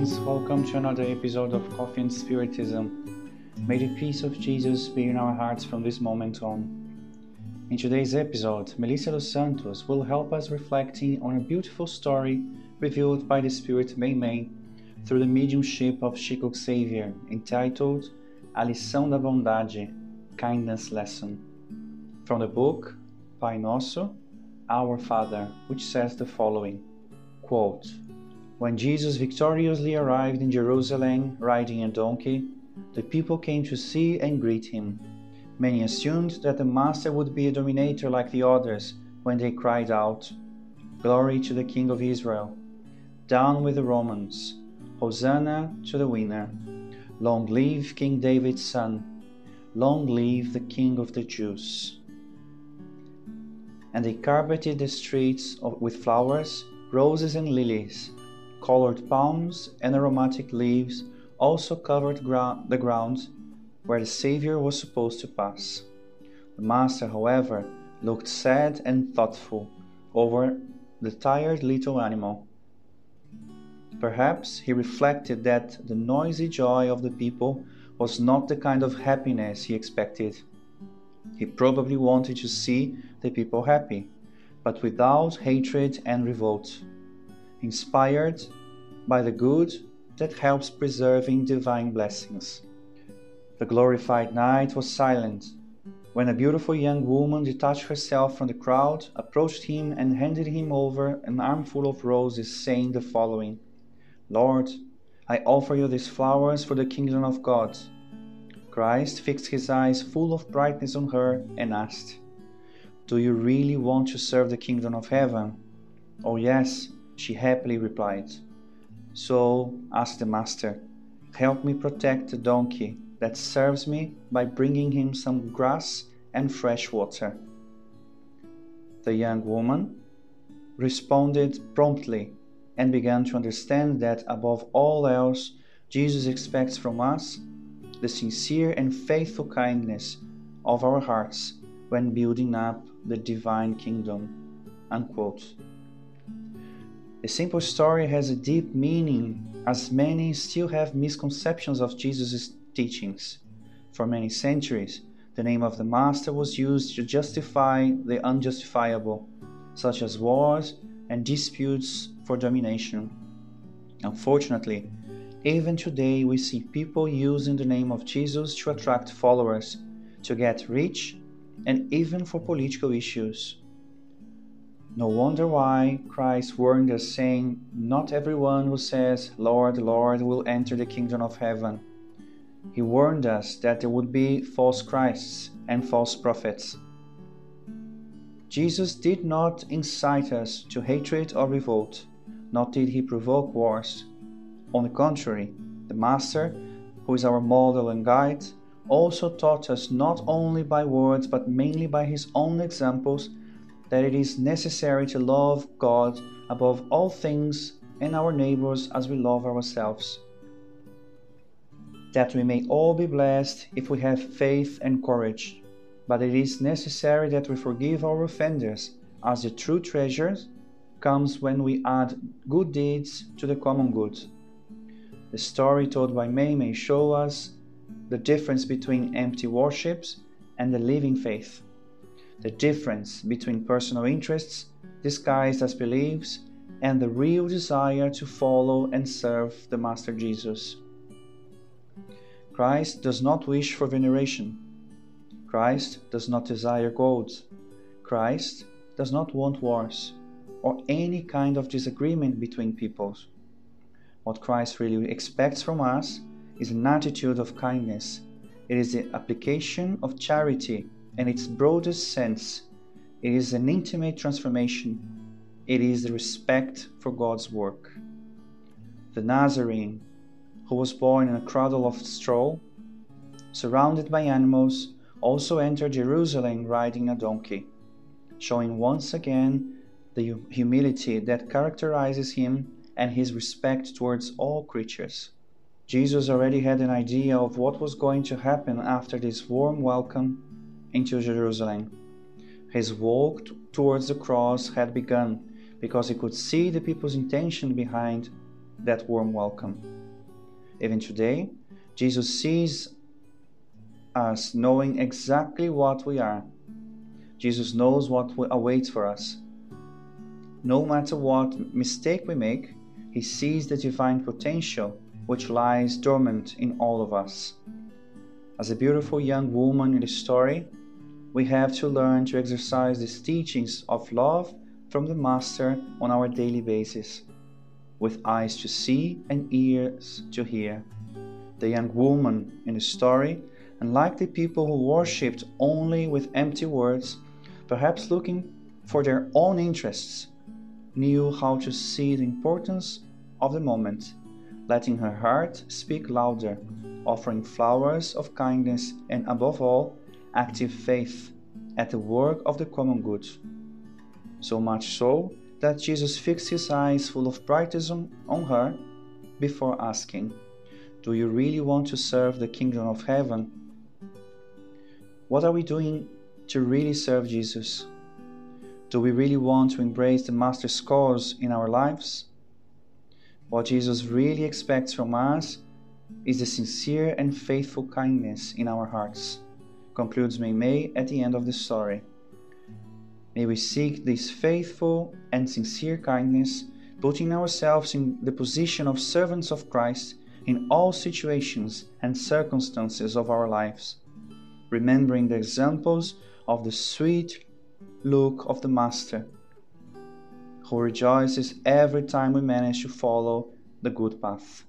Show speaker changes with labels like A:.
A: friends, welcome to another episode of Coffee and Spiritism. May the peace of Jesus be in our hearts from this moment on. In today's episode, Melissa dos Santos will help us reflecting on a beautiful story revealed by the Spirit Mei Mei through the mediumship of Chico Xavier, entitled A Lição da Bondade, Kindness Lesson, from the book Pai Nosso, Our Father, which says the following quote, when Jesus victoriously arrived in Jerusalem riding a donkey, the people came to see and greet him. Many assumed that the Master would be a dominator like the others when they cried out, Glory to the King of Israel! Down with the Romans! Hosanna to the winner! Long live King David's son! Long live the King of the Jews! And they carpeted the streets with flowers, roses, and lilies Colored palms and aromatic leaves also covered the ground where the Saviour was supposed to pass. The Master, however, looked sad and thoughtful over the tired little animal. Perhaps he reflected that the noisy joy of the people was not the kind of happiness he expected. He probably wanted to see the people happy, but without hatred and revolt inspired by the good that helps preserving divine blessings. The glorified night was silent when a beautiful young woman detached herself from the crowd, approached him, and handed him over an armful of roses, saying the following Lord, I offer you these flowers for the kingdom of God. Christ fixed his eyes full of brightness on her and asked, Do you really want to serve the kingdom of heaven? Oh, yes, she happily replied. So asked the master, Help me protect the donkey that serves me by bringing him some grass and fresh water. The young woman responded promptly and began to understand that above all else, Jesus expects from us the sincere and faithful kindness of our hearts when building up the divine kingdom. Unquote. The simple story has a deep meaning, as many still have misconceptions of Jesus' teachings. For many centuries, the name of the Master was used to justify the unjustifiable, such as wars and disputes for domination. Unfortunately, even today we see people using the name of Jesus to attract followers, to get rich, and even for political issues. No wonder why Christ warned us, saying, Not everyone who says, Lord, Lord, will enter the kingdom of heaven. He warned us that there would be false Christs and false prophets. Jesus did not incite us to hatred or revolt, nor did he provoke wars. On the contrary, the Master, who is our model and guide, also taught us not only by words but mainly by his own examples that it is necessary to love God above all things and our neighbors as we love ourselves. That we may all be blessed if we have faith and courage, but it is necessary that we forgive our offenders, as the true treasure comes when we add good deeds to the common good. The story told by Mei Mei show us the difference between empty worships and the living faith the difference between personal interests disguised as beliefs and the real desire to follow and serve the Master Jesus. Christ does not wish for veneration. Christ does not desire gold. Christ does not want wars or any kind of disagreement between peoples. What Christ really expects from us is an attitude of kindness. It is the application of charity in its broadest sense, it is an intimate transformation. It is the respect for God's work. The Nazarene, who was born in a cradle of straw, surrounded by animals, also entered Jerusalem riding a donkey, showing once again the humility that characterizes him and his respect towards all creatures. Jesus already had an idea of what was going to happen after this warm welcome into Jerusalem. His walk towards the cross had begun because he could see the people's intention behind that warm welcome. Even today, Jesus sees us knowing exactly what we are. Jesus knows what awaits for us. No matter what mistake we make, he sees the divine potential which lies dormant in all of us. As a beautiful young woman in the story, we have to learn to exercise these teachings of love from the Master on our daily basis, with eyes to see and ears to hear. The young woman in the story, unlike the people who worshipped only with empty words, perhaps looking for their own interests, knew how to see the importance of the moment, letting her heart speak louder, offering flowers of kindness and, above all, active faith at the work of the common good. So much so that Jesus fixed his eyes full of brightness on her before asking, Do you really want to serve the kingdom of heaven? What are we doing to really serve Jesus? Do we really want to embrace the Master's cause in our lives? What Jesus really expects from us is the sincere and faithful kindness in our hearts, concludes Mei Mei at the end of the story. May we seek this faithful and sincere kindness, putting ourselves in the position of servants of Christ in all situations and circumstances of our lives, remembering the examples of the sweet look of the Master, who rejoices every time we manage to follow the good path.